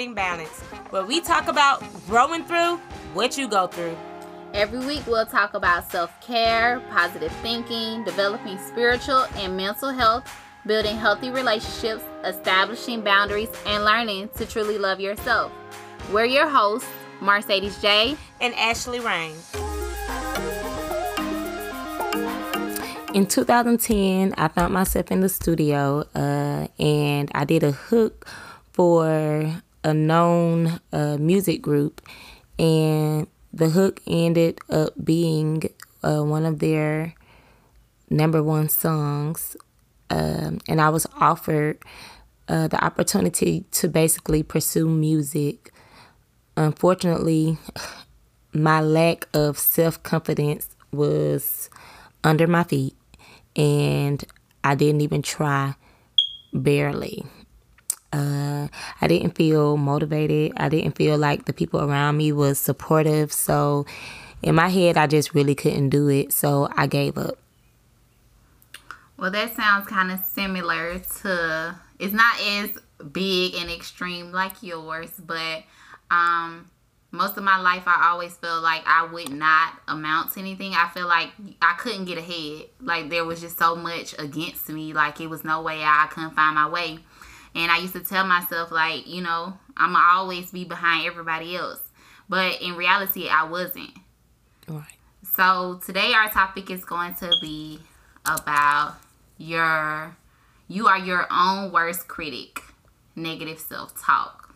Finding Balance, where we talk about growing through what you go through. Every week, we'll talk about self care, positive thinking, developing spiritual and mental health, building healthy relationships, establishing boundaries, and learning to truly love yourself. We're your hosts, Mercedes J. and Ashley Rain. In 2010, I found myself in the studio uh, and I did a hook for a known uh, music group, and the hook ended up being uh, one of their number one songs. Um, and I was offered uh, the opportunity to basically pursue music. Unfortunately, my lack of self confidence was under my feet and I didn't even try barely. Uh, I didn't feel motivated. I didn't feel like the people around me was supportive. So in my head, I just really couldn't do it. So I gave up. Well, that sounds kind of similar to. It's not as big and extreme like yours, but um, most of my life I always felt like I would not amount to anything. I feel like I couldn't get ahead. Like there was just so much against me. Like it was no way I couldn't find my way. And I used to tell myself like, you know, I'm gonna always be behind everybody else. But in reality I wasn't. Right. So today our topic is going to be about your you are your own worst critic, negative self-talk.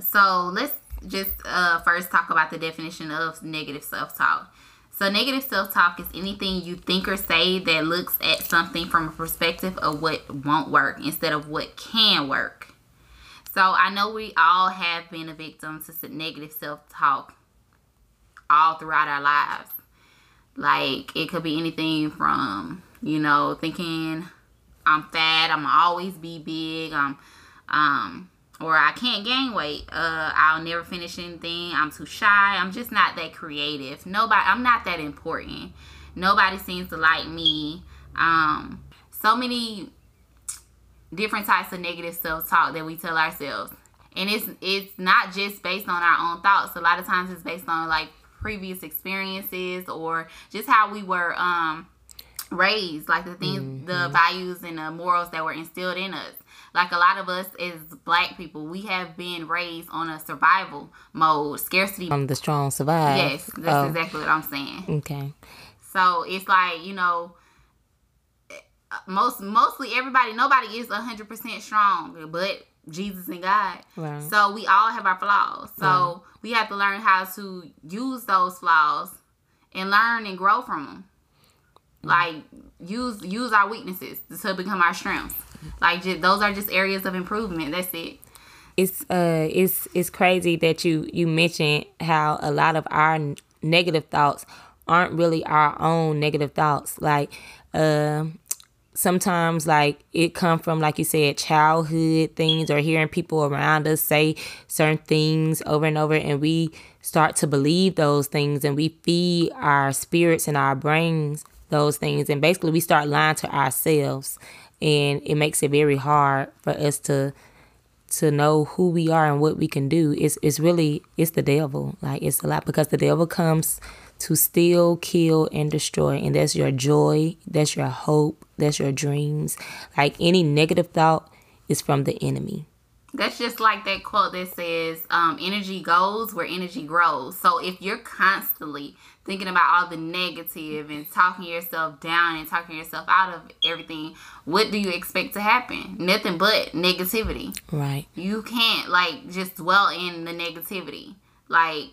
So let's just uh, first talk about the definition of negative self talk. So, negative self talk is anything you think or say that looks at something from a perspective of what won't work instead of what can work. So, I know we all have been a victim to some negative self talk all throughout our lives. Like, it could be anything from, you know, thinking I'm fat, I'm always be big, I'm, um, or I can't gain weight. Uh, I'll never finish anything. I'm too shy. I'm just not that creative. Nobody. I'm not that important. Nobody seems to like me. Um, so many different types of negative self talk that we tell ourselves, and it's it's not just based on our own thoughts. A lot of times it's based on like previous experiences or just how we were um raised, like the things, mm-hmm. the values and the morals that were instilled in us like a lot of us as black people, we have been raised on a survival mode, scarcity. Um, the strong survive. Yes, that's oh. exactly what I'm saying. Okay. So it's like you know, most mostly everybody, nobody is hundred percent strong, but Jesus and God. Right. So we all have our flaws. So right. we have to learn how to use those flaws and learn and grow from them. Like use use our weaknesses to become our strengths. Like just, those are just areas of improvement. That's it. It's uh it's it's crazy that you you mentioned how a lot of our negative thoughts aren't really our own negative thoughts. Like uh, sometimes like it come from like you said childhood things or hearing people around us say certain things over and over and we start to believe those things and we feed our spirits and our brains those things and basically we start lying to ourselves and it makes it very hard for us to to know who we are and what we can do. It's it's really it's the devil. Like it's a lot because the devil comes to steal kill and destroy. And that's your joy that's your hope that's your dreams. Like any negative thought is from the enemy that's just like that quote that says um, energy goes where energy grows so if you're constantly thinking about all the negative and talking yourself down and talking yourself out of everything, what do you expect to happen? Nothing but negativity. Right. You can't like just dwell in the negativity. Like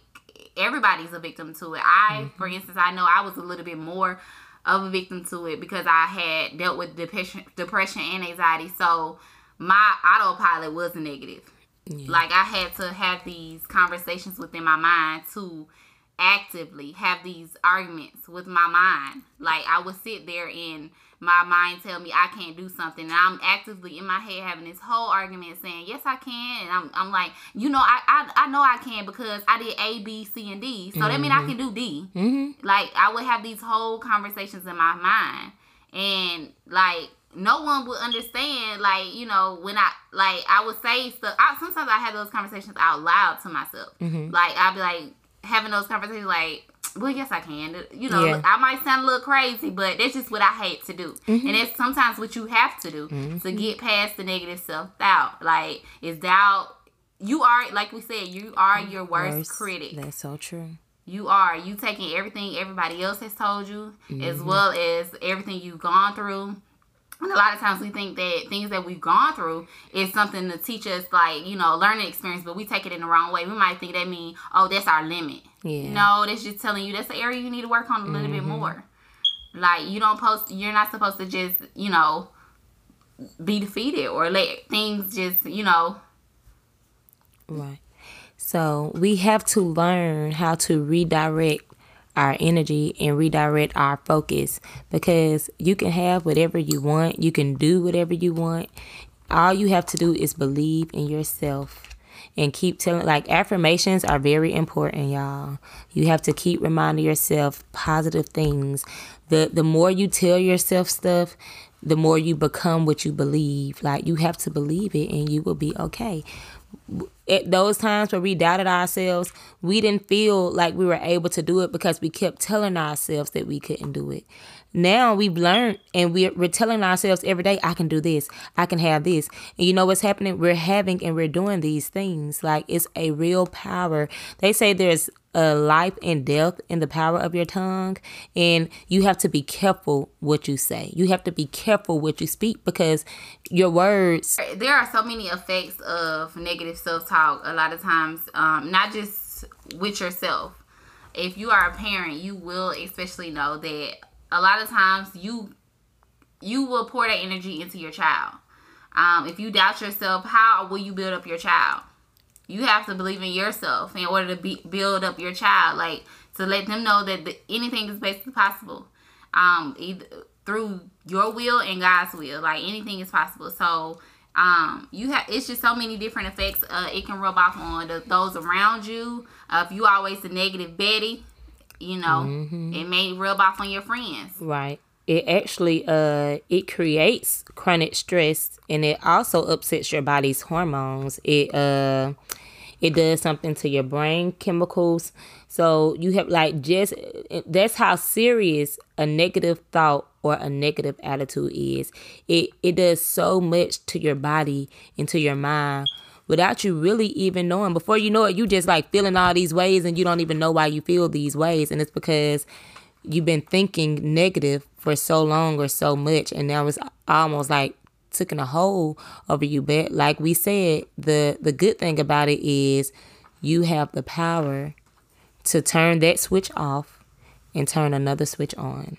everybody's a victim to it. I, mm-hmm. for instance, I know I was a little bit more of a victim to it because I had dealt with depression, depression and anxiety. So my autopilot was negative. Yeah. Like I had to have these conversations within my mind to actively have these arguments with my mind. Like I would sit there and my mind tell me I can't do something, and I'm actively in my head having this whole argument saying yes I can, and I'm, I'm like you know I, I I know I can because I did A B C and D, so mm-hmm. that means I can do D. Mm-hmm. Like I would have these whole conversations in my mind, and like no one would understand. Like you know, when I like I would say stuff. I, sometimes I have those conversations out loud to myself. Mm-hmm. Like I'd be like having those conversations like. Well, yes, I can. You know, Yeah. I might sound a little crazy, but that's just what I hate to do, Mm-hmm. and it's sometimes what you have to do to get past the negative self doubt. Like, is doubt? You are, like we said, you are your worst, Worst. critic. That's so true. You are. You taking everything everybody else has told you, Mm-hmm. as well as everything you've gone through. And a lot of times we think that things that we've gone through is something to teach us, like, you know, learning experience, but we take it in the wrong way. We might think that mean, oh, that's our limit. Yeah. No, that's just telling you that's the area you need to work on a little Mm-hmm. bit more. Like, you don't post, you're not supposed to just, you know, be defeated or let things just, you know, Right. So we have to learn how to redirect our energy and redirect our focus. Because you can have whatever you want, you can do whatever you want. All you have to do is believe in yourself and keep telling like affirmations are very important y'all. You have to keep reminding yourself positive things. The the more you tell yourself stuff the more you become what you believe. Like you have to believe it and you will be okay at those times where we doubted ourselves, we didn't feel like we were able to do it because we kept telling ourselves that we couldn't do it. Now we've learned and we're, we're telling ourselves every day, I can do this, I can have this. And you know what's happening? We're having and we're doing these things. Like it's a real power. They say there's a life and death in the power of your tongue. And you have to be careful what you say. You have to be careful what you speak because your words there are so many effects of negative self-talk a lot of times um, not just with yourself if you are a parent you will especially know that a lot of times you you will pour that energy into your child. Um, if you doubt yourself how will you build up your child? You have to believe in yourself in order to be, build up your child like to let them know that the, anything is basically possible um either through your will and god's will like anything is possible. So um you have it's just so many different effects uh it can rub off on the, those around you. Uh, if you always the negative betty you know it may rub off on your friends Right. It actually uh it creates chronic stress and it also upsets your body's hormones. It uh it does something to your brain chemicals. So you have like just that's how serious a negative thought or a negative attitude is. It it does so much to your body and to your mind without you really even knowing. Before you know it, you just like feeling all these ways and you don't even know why you feel these ways. And it's because you've been thinking negative for so long or so much and now it's almost like taking a hold over you but like we said the the good thing about it is you have the power to turn that switch off and turn another switch on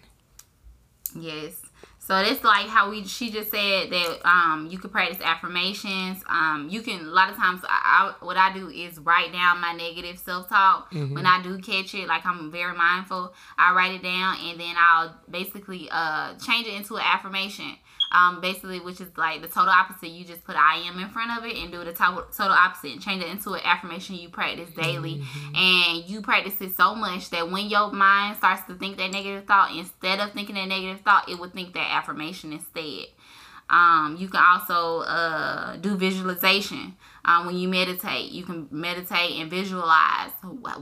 Yes. So it's like how we she just said that um you could practice affirmations. Um you can a lot of times I, I what I do is write down my negative self talk. When I do catch it, like I'm very mindful, I write it down and then I'll basically uh change it into an affirmation. Um, basically, which is like the total opposite. You just put I am in front of it and do the total, total opposite and change it into an affirmation you practice daily. And you practice it so much that when your mind starts to think that negative thought, instead of thinking that negative thought, it would think that affirmation instead. Um, you can also uh, do visualization. Um, when you meditate, you can meditate and visualize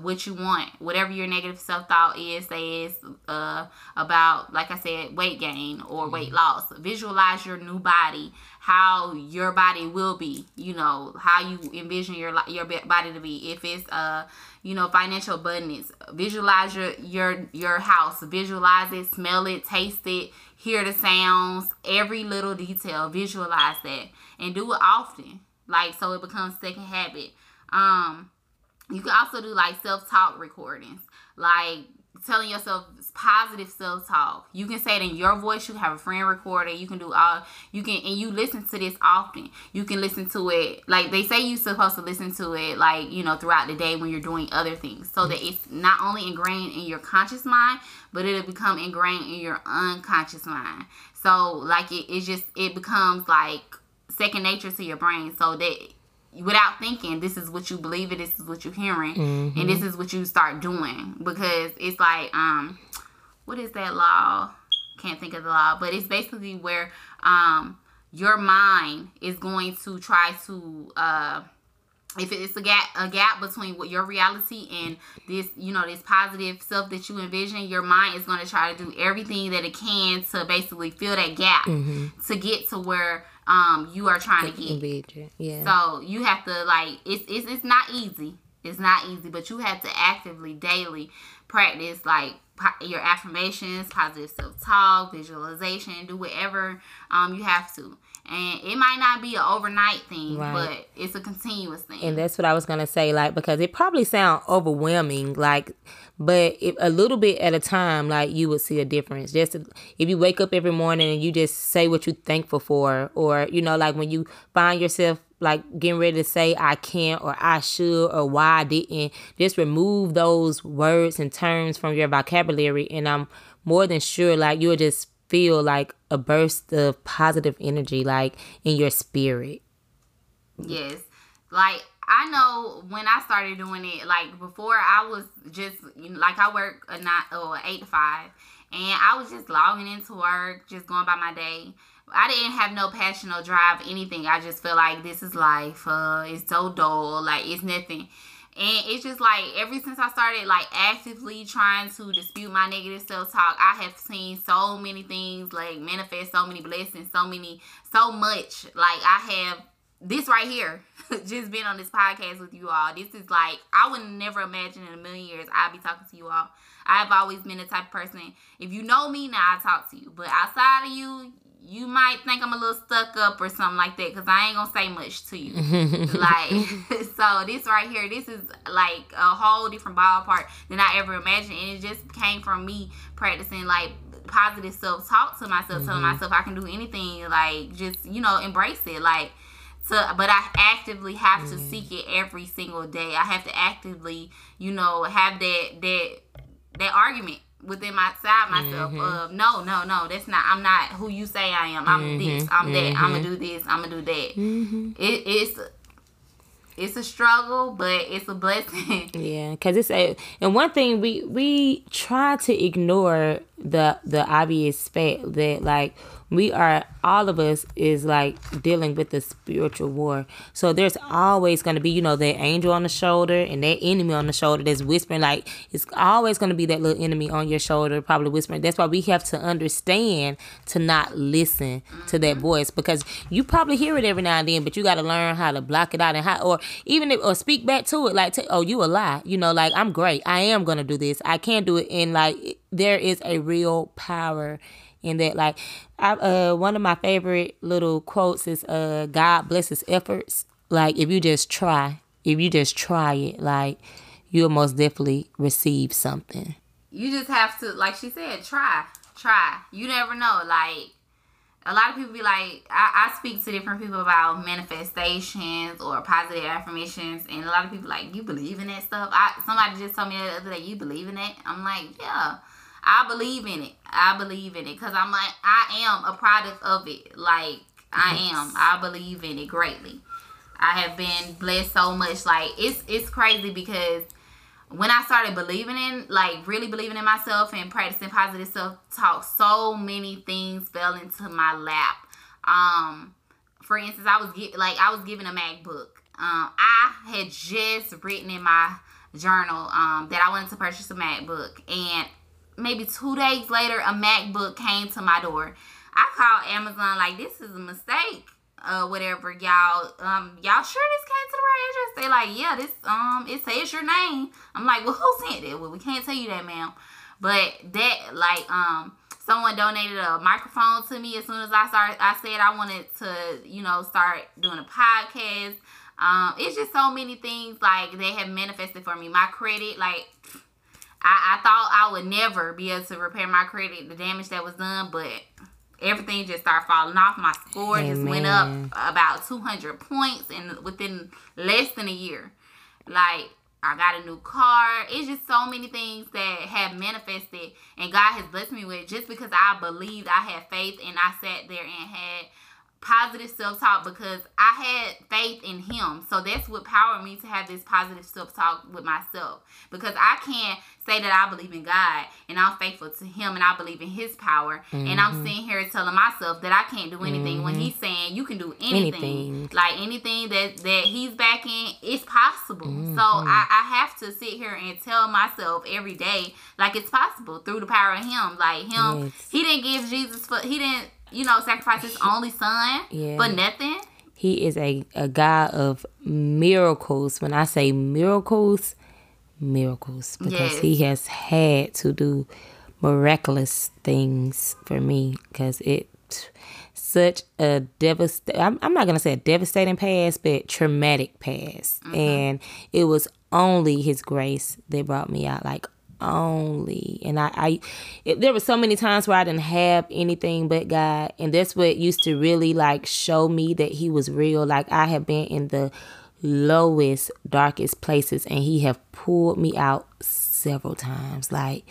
what you want, whatever your negative self thought is. Say is uh, about, like I said, weight gain or weight loss. Visualize your new body, how your body will be. You know how you envision your your body to be. If it's uh, you know, financial abundance, visualize your your your house. Visualize it, smell it, taste it, hear the sounds, every little detail. Visualize that and do it often like so it becomes second habit um you can also do like self-talk recordings like telling yourself positive self-talk. You can say it in your voice you have a friend record it you can do all you can and you listen to this often. You can listen to it like they say you're supposed to listen to it like you know throughout the day when you're doing other things. So that it's not only ingrained in your conscious mind but it'll become ingrained in your unconscious mind. So like it, it just it becomes like second nature to your brain. So that without thinking this is what you believe it this is what you're hearing and this is what you start doing. Because it's like um what is that law? Can't think of the law, but it's basically where um your mind is going to try to uh if it's a gap a gap between what your reality and this you know this positive self that you envision your mind is going to try to do everything that it can to basically fill that gap mm-hmm. to get to where um you are trying to get. yeah. So you have to like it's, it's it's not easy. It's not easy but you have to actively daily practice like your affirmations positive self-talk visualization do whatever um you have to. And it might not be an overnight thing right. but it's a continuous thing. And that's what i was gonna say like because it probably sounds overwhelming like but if a little bit at a time like you would see a difference just if you wake up every morning and you just say what you're thankful for or you know like when you find yourself like getting ready to say I can't or I should or why I didn't. Just remove those words and terms from your vocabulary and I'm more than sure like you'll just feel like a burst of positive energy like in your spirit. Yes. Like I know when I started doing it, like before I was just like I work a nine or eight to five, and I was just logging into work, just going by my day. I didn't have no passion or drive, anything. I just feel like this is life. Uh, it's so dull, like it's nothing. And it's just like ever since I started like actively trying to dispute my negative self talk, I have seen so many things like manifest so many blessings, so many, so much. Like I have this right here, just been on this podcast with you all. This is like I would never imagine in a million years I'd be talking to you all. I've always been the type of person. If you know me now, I talk to you. But outside of you, you might think I'm a little stuck up or something like that because I ain't gonna say much to you. like, so this right here, this is like a whole different ballpark than I ever imagined, and it just came from me practicing like positive self talk to myself, mm-hmm. telling myself I can do anything, like just you know embrace it, like. To, but I actively have mm-hmm. to seek it every single day. I have to actively, you know, have that that that argument within my side myself mm-hmm. of no, no, no, that's not. I'm not who you say I am. I'm mm-hmm. this. I'm that. I'm gonna mm-hmm. do this. I'm gonna do that. Mm-hmm. It, it's it's a struggle, but it's a blessing. yeah, because it's a and one thing we we try to ignore the the obvious fact that like we are all of us is like dealing with the spiritual war so there's always going to be you know that angel on the shoulder and that enemy on the shoulder that's whispering like it's always going to be that little enemy on your shoulder probably whispering that's why we have to understand to not listen to that mm-hmm. voice because you probably hear it every now and then but you got to learn how to block it out and how or even if, or speak back to it like to, oh you a lie you know like i'm great i am going to do this i can do it and like there is a real power in that like I, uh one of my favorite little quotes is uh God blesses efforts. Like if you just try, if you just try it, like you'll most definitely receive something. You just have to, like she said, try, try. You never know. Like a lot of people be like, I, I speak to different people about manifestations or positive affirmations, and a lot of people like, you believe in that stuff. I somebody just told me the other day, you believe in that. I'm like, yeah. I believe in it. I believe in it because I'm like I am a product of it. Like I am. I believe in it greatly. I have been blessed so much. Like it's it's crazy because when I started believing in, like really believing in myself and practicing positive self talk, so many things fell into my lap. Um, for instance, I was get, like I was given a MacBook. Um, I had just written in my journal um, that I wanted to purchase a MacBook, and maybe two days later, a MacBook came to my door. I called Amazon like this is a mistake. Uh, whatever y'all. Um y'all sure this came to the right address? They like yeah this um it says your name. I'm like well who sent it? Well we can't tell you that ma'am. But that like um someone donated a microphone to me as soon as i started i said i wanted to you know start doing a podcast. Um it's just so many things like they have manifested for me. My credit like I, I thought I would never be able to repair my credit, the damage that was done, but everything just started falling off. My score Amen. just went up about 200 points and within less than a year. Like, I got a new car. It's just so many things that have manifested and God has blessed me with just because I believed, I had faith, and I sat there and had positive self talk because I had faith in him. So that's what powered me to have this positive self talk with myself. Because I can't say that I believe in God and I'm faithful to him and I believe in his power. Mm-hmm. And I'm mm-hmm. sitting here telling myself that I can't do anything mm-hmm. when he's saying you can do anything. anything. Like anything that, that he's backing, it's possible. Mm-hmm. So I, I have to sit here and tell myself every day, like it's possible through the power of him. Like him, yes. he didn't give Jesus for, he didn't you know, sacrifice his only son yeah. for nothing. He is a, a God of miracles. When I say miracles, miracles. Because yes. he has had to do miraculous things for me. Because it such a devastating I'm, I'm, not gonna say a devastating past but traumatic past mm-hmm. and it was only his grace that brought me out like only. And I, I it, there were so many times where I didn't have anything but God, and that's what used to really like show me that He was real. Like I have been in the lowest, darkest places, and He have pulled me out several times. Like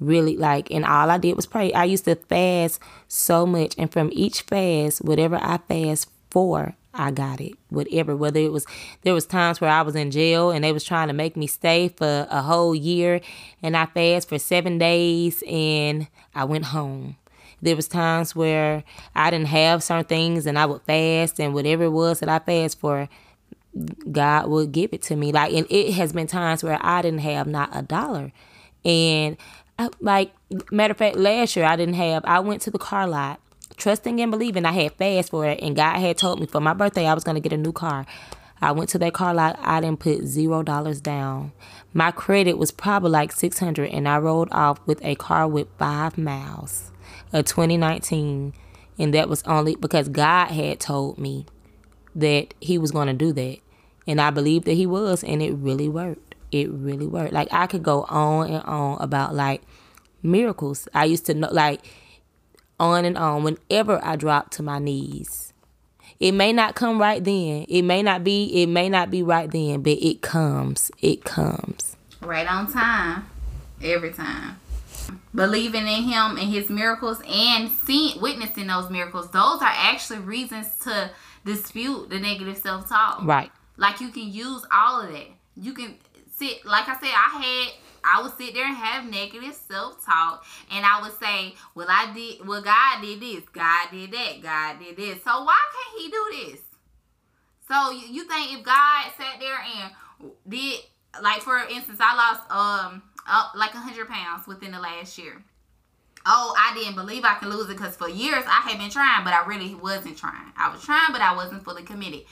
really like and all I did was pray. I used to fast so much and from each fast, whatever I fast for, I got it. Whatever, whether it was there was times where I was in jail and they was trying to make me stay for a whole year and I fast for 7 days and I went home. There was times where I didn't have certain things and I would fast and whatever it was that I fast for God would give it to me. Like and it has been times where I didn't have not a dollar. And I, like matter of fact last year I didn't have I went to the car lot trusting and believing. I had fast for it, and God had told me for my birthday I was going to get a new car. I went to that car lot. I didn't put zero dollars down. My credit was probably like six hundred, and I rolled off with a car with five miles, a 2019, and that was only because God had told me that He was going to do that, and I believed that He was, and it really worked. It really worked. Like I could go on and on about like miracles. I used to know like on and on whenever I drop to my knees. It may not come right then. It may not be it may not be right then, but it comes. It comes. Right on time. Every time. Believing in him and his miracles and seeing witnessing those miracles, those are actually reasons to dispute the negative self talk. Right. Like you can use all of that. You can sit like I said, I had I would sit there and have negative self talk, and I would say, "Well, I did. Well, God did this. God did that. God did this. So why can't He do this?" So you think if God sat there and did, like for instance, I lost um like a hundred pounds within the last year. Oh, I didn't believe I could lose it because for years I had been trying, but I really wasn't trying. I was trying, but I wasn't fully committed.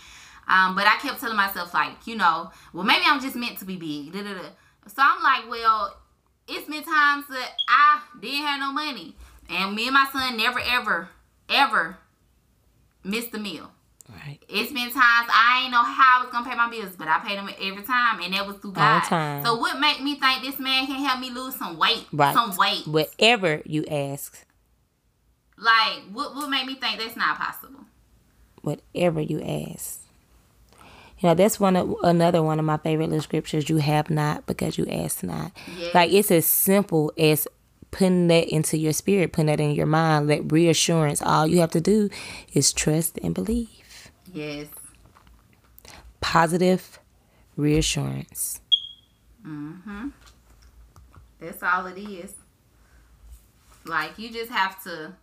Um, but I kept telling myself like, you know, well maybe I'm just meant to be big. Da-da-da. So I'm like, well, it's been times that I didn't have no money. And me and my son never, ever, ever missed a meal. Right. It's been times I ain't know how I was gonna pay my bills, but I paid them every time, and that was through God. Time. So what make me think this man can help me lose some weight? Right. Some weight. Whatever you ask. Like what? What made me think that's not possible? Whatever you ask. You know, that's one of another one of my favorite little scriptures. You have not because you ask not. Yes. Like it's as simple as putting that into your spirit, putting that in your mind, that reassurance. All you have to do is trust and believe. Yes. Positive reassurance. Mm-hmm. That's all it is. Like you just have to,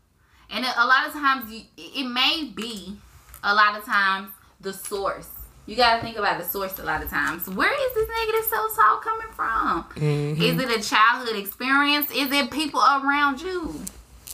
and a lot of times you, it may be a lot of times the source you got to think about the source a lot of times. Where is this negative self talk coming from? Mm-hmm. Is it a childhood experience? Is it people around you?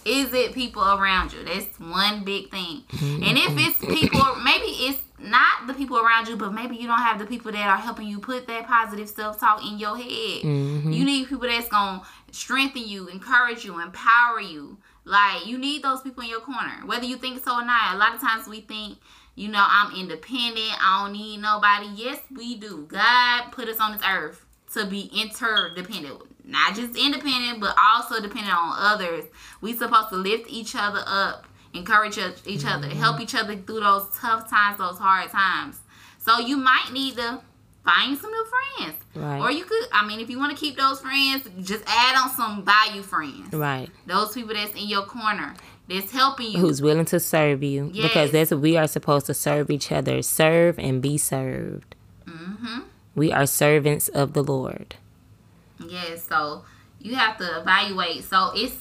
Is it people around you? That's one big thing. Mm-hmm. And if it's people, maybe it's not the people around you, but maybe you don't have the people that are helping you put that positive self talk in your head. Mm-hmm. You need people that's going to strengthen you, encourage you, empower you. Like, you need those people in your corner, whether you think so or not. A lot of times we think, you know, I'm independent. I don't need nobody. Yes, we do. God put us on this earth to be interdependent. Not just independent, but also dependent on others. We supposed to lift each other up, encourage each mm-hmm. other, help each other through those tough times, those hard times. So you might need to find some new friends. Right. Or you could, I mean, if you want to keep those friends, just add on some value friends. Right. Those people that's in your corner that's helping you. Who's willing to serve you. Yes. Because that's we are supposed to serve each other. Serve and be served. Mm-hmm. We are servants of the Lord. Yes, so you have to evaluate. So it's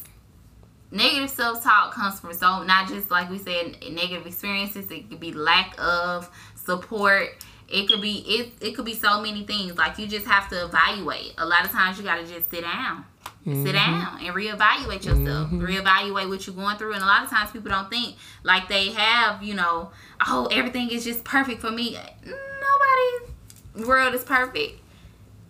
negative self talk comes from so not just like we said negative experiences. It could be lack of support. It could be it. It could be so many things. Like you just have to evaluate. A lot of times you got to just sit down. Mm-hmm. Sit down and reevaluate yourself. Mm-hmm. Reevaluate what you're going through. And a lot of times people don't think like they have, you know, oh, everything is just perfect for me. Nobody's world is perfect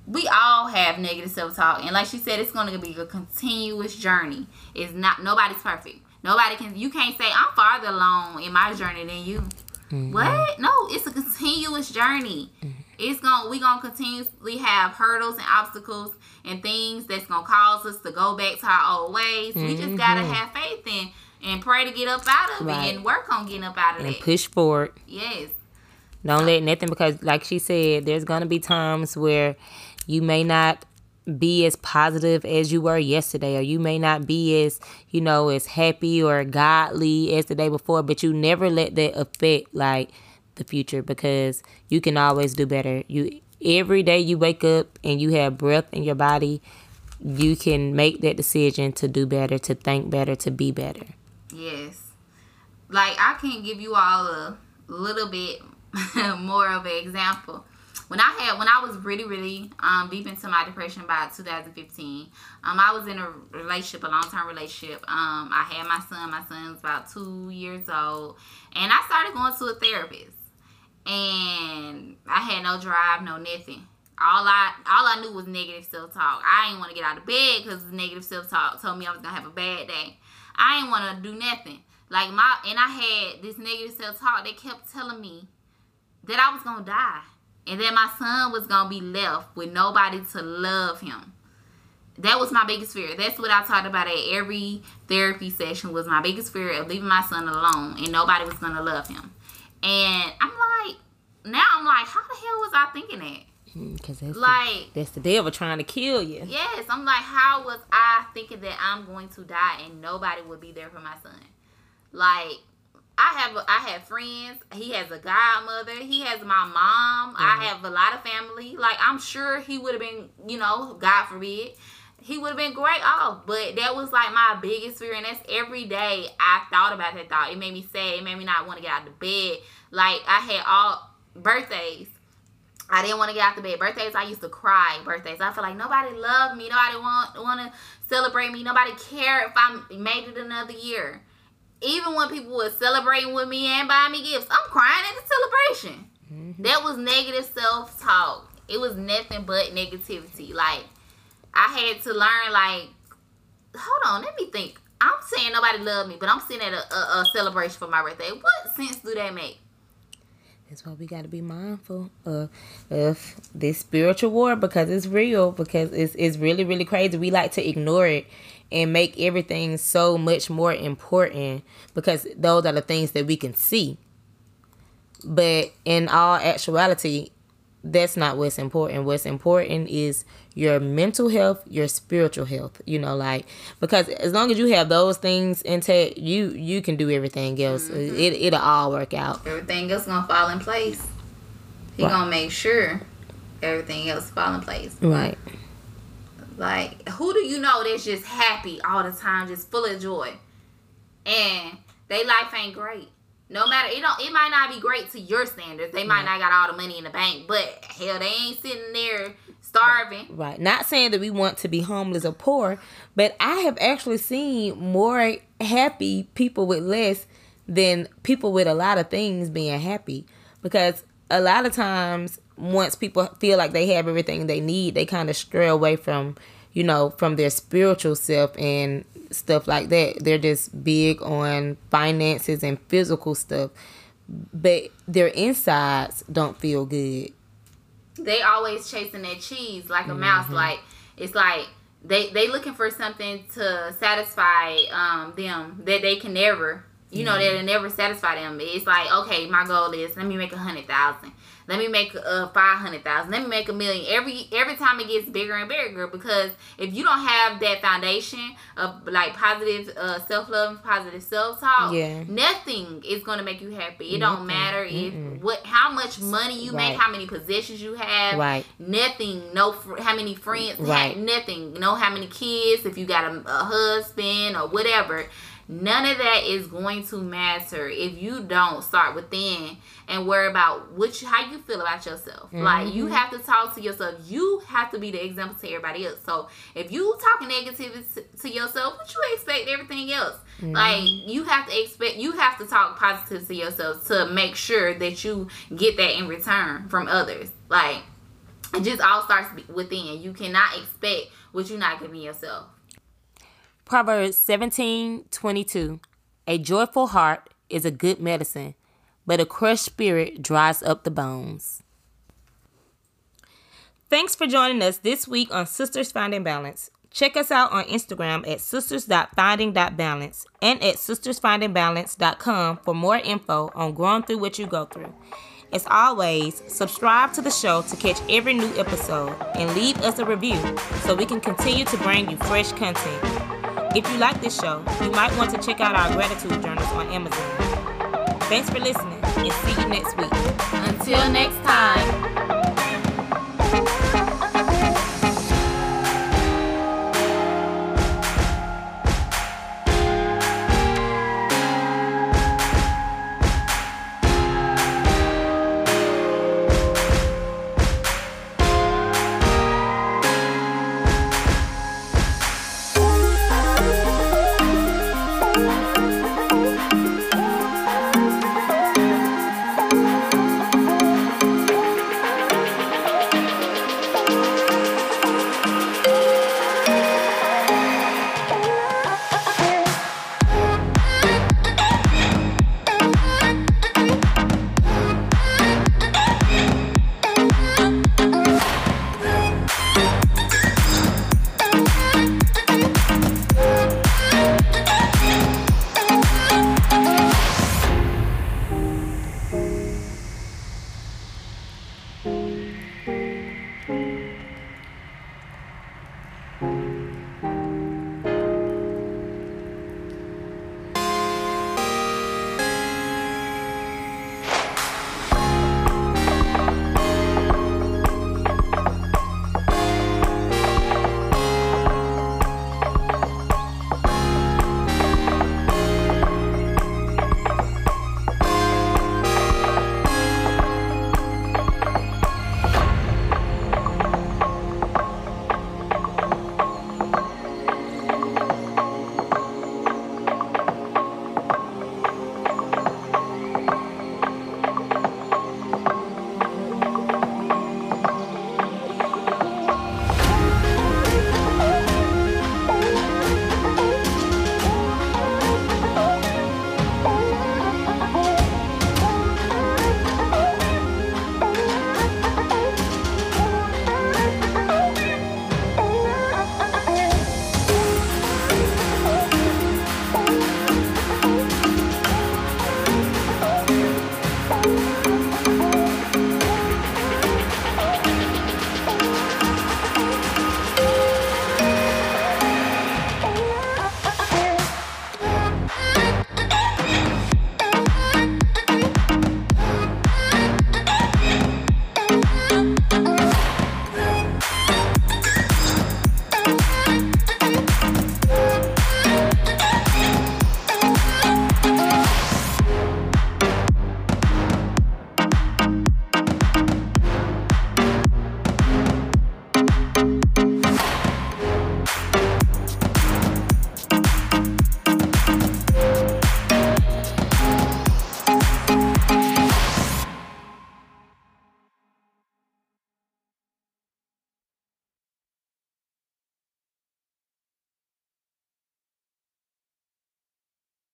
we all have negative self talk, and like she said, it's going to be a continuous journey. It's not nobody's perfect. Nobody can. You can't say I'm farther along in my journey than you. Mm-hmm. What? No, it's a continuous journey. Mm-hmm. It's gonna we gonna continuously have hurdles and obstacles and things that's gonna cause us to go back to our old ways. Mm-hmm. We just gotta mm-hmm. have faith and and pray to get up out of right. it and work on getting up out of and it. And push forward. Yes. Don't let nothing because, like she said, there's gonna be times where you may not be as positive as you were yesterday or you may not be as you know as happy or godly as the day before but you never let that affect like the future because you can always do better you every day you wake up and you have breath in your body you can make that decision to do better to think better to be better yes like i can give you all a little bit more of an example when I had when I was really really um, deep into my depression by 2015, um, I was in a relationship, a long term relationship. Um, I had my son. My son was about two years old, and I started going to a therapist. And I had no drive, no nothing. All I all I knew was negative self talk. I didn't want to get out of bed because negative self talk told me I was gonna have a bad day. I didn't want to do nothing. Like my and I had this negative self talk that kept telling me that I was gonna die and that my son was gonna be left with nobody to love him. That was my biggest fear. That's what I talked about at every therapy session was my biggest fear of leaving my son alone and nobody was gonna love him. And I'm like, now I'm like, how the hell was I thinking that? Because hmm, that's like the, that's the devil trying to kill you. Yes, I'm like, how was I thinking that I'm going to die and nobody would be there for my son? Like I have I have friends. He has a godmother. He has my mom. Mm-hmm. I have a lot of family. Like I'm sure he would have been, you know, God forbid, he would have been great off. But that was like my biggest fear, and that's every day I thought about that thought. It made me sad. It made me not want to get out of bed. Like I had all birthdays. I didn't want to get out of bed. Birthdays, I used to cry. Birthdays, I feel like nobody loved me. Nobody want want to celebrate me. Nobody care if I made it another year even when people were celebrating with me and buying me gifts, I'm crying at the celebration. Mm-hmm. That was negative self talk. It was nothing but negativity. Like I had to learn. Like, hold on, let me think. I'm saying nobody loved me, but I'm sitting at a, a, a celebration for my birthday. What sense do that make? That's why we got to be mindful of, of this spiritual war because it's real. Because it's it's really really crazy. We like to ignore it and make everything so much more important because those are the things that we can see. But in all actuality, that's not what's important. What's important is your mental health, your spiritual health. You know, like because as long as you have those things intact, you you can do everything else. Mm-hmm. It it'll all work out. Everything else gonna fall in place. He right. gonna make sure everything else fall in place. Right. Like, who do you know that's just happy all the time, just full of joy, and they life ain't great. No matter it don't, it might not be great to your standards. They might not got all the money in the bank, but hell, they ain't sitting there starving. Right. Not saying that we want to be homeless or poor, but I have actually seen more happy people with less than people with a lot of things being happy because a lot of times once people feel like they have everything they need, they kind of stray away from, you know, from their spiritual self and stuff like that. They're just big on finances and physical stuff, but their insides don't feel good. They always chasing that cheese like a mm-hmm. mouse. Like it's like they they looking for something to satisfy um them that they can never You know, that'll never satisfy them. It's like, okay, my goal is let me make a hundred thousand. Let me make uh five hundred thousand. Let me make a million. Every every time it gets bigger and bigger because if you don't have that foundation of like positive uh, self love, positive self talk, Yeah. nothing is gonna make you happy. It Nothing. don't matter if Mm-mm. what how much money you Right. make, how many possessions you have, Right. nothing. No, fr- how many friends, Right. nothing. No, how many kids. If you got a, a husband or whatever. None of that is going to matter if you don't start within and worry about which how you feel about yourself. Like you mm-hmm. have to talk to yourself. You have to be the example to everybody else. So if you talking negative to- yourself, what you expect everything else? Mm-hmm. Like you have to expect you have to talk positive to yourself to make sure that you get that in return from others. Like it just all starts within. You cannot expect what you're not giving yourself. Proverbs seventeen twenty two. A joyful heart is a good medicine, but a crushed spirit dries up the bones. Thanks for joining us this week on Sisters Finding Balance. Check us out on Instagram at sisters.finding.balance and at sistersfindingbalance.com for more info on growing through what you go through. As always, subscribe to the show to catch every new episode and leave us a review so we can continue to bring you fresh content. If you like this show, you might want to check out our gratitude journals on Amazon. Thanks for listening and see you next week. Until next time.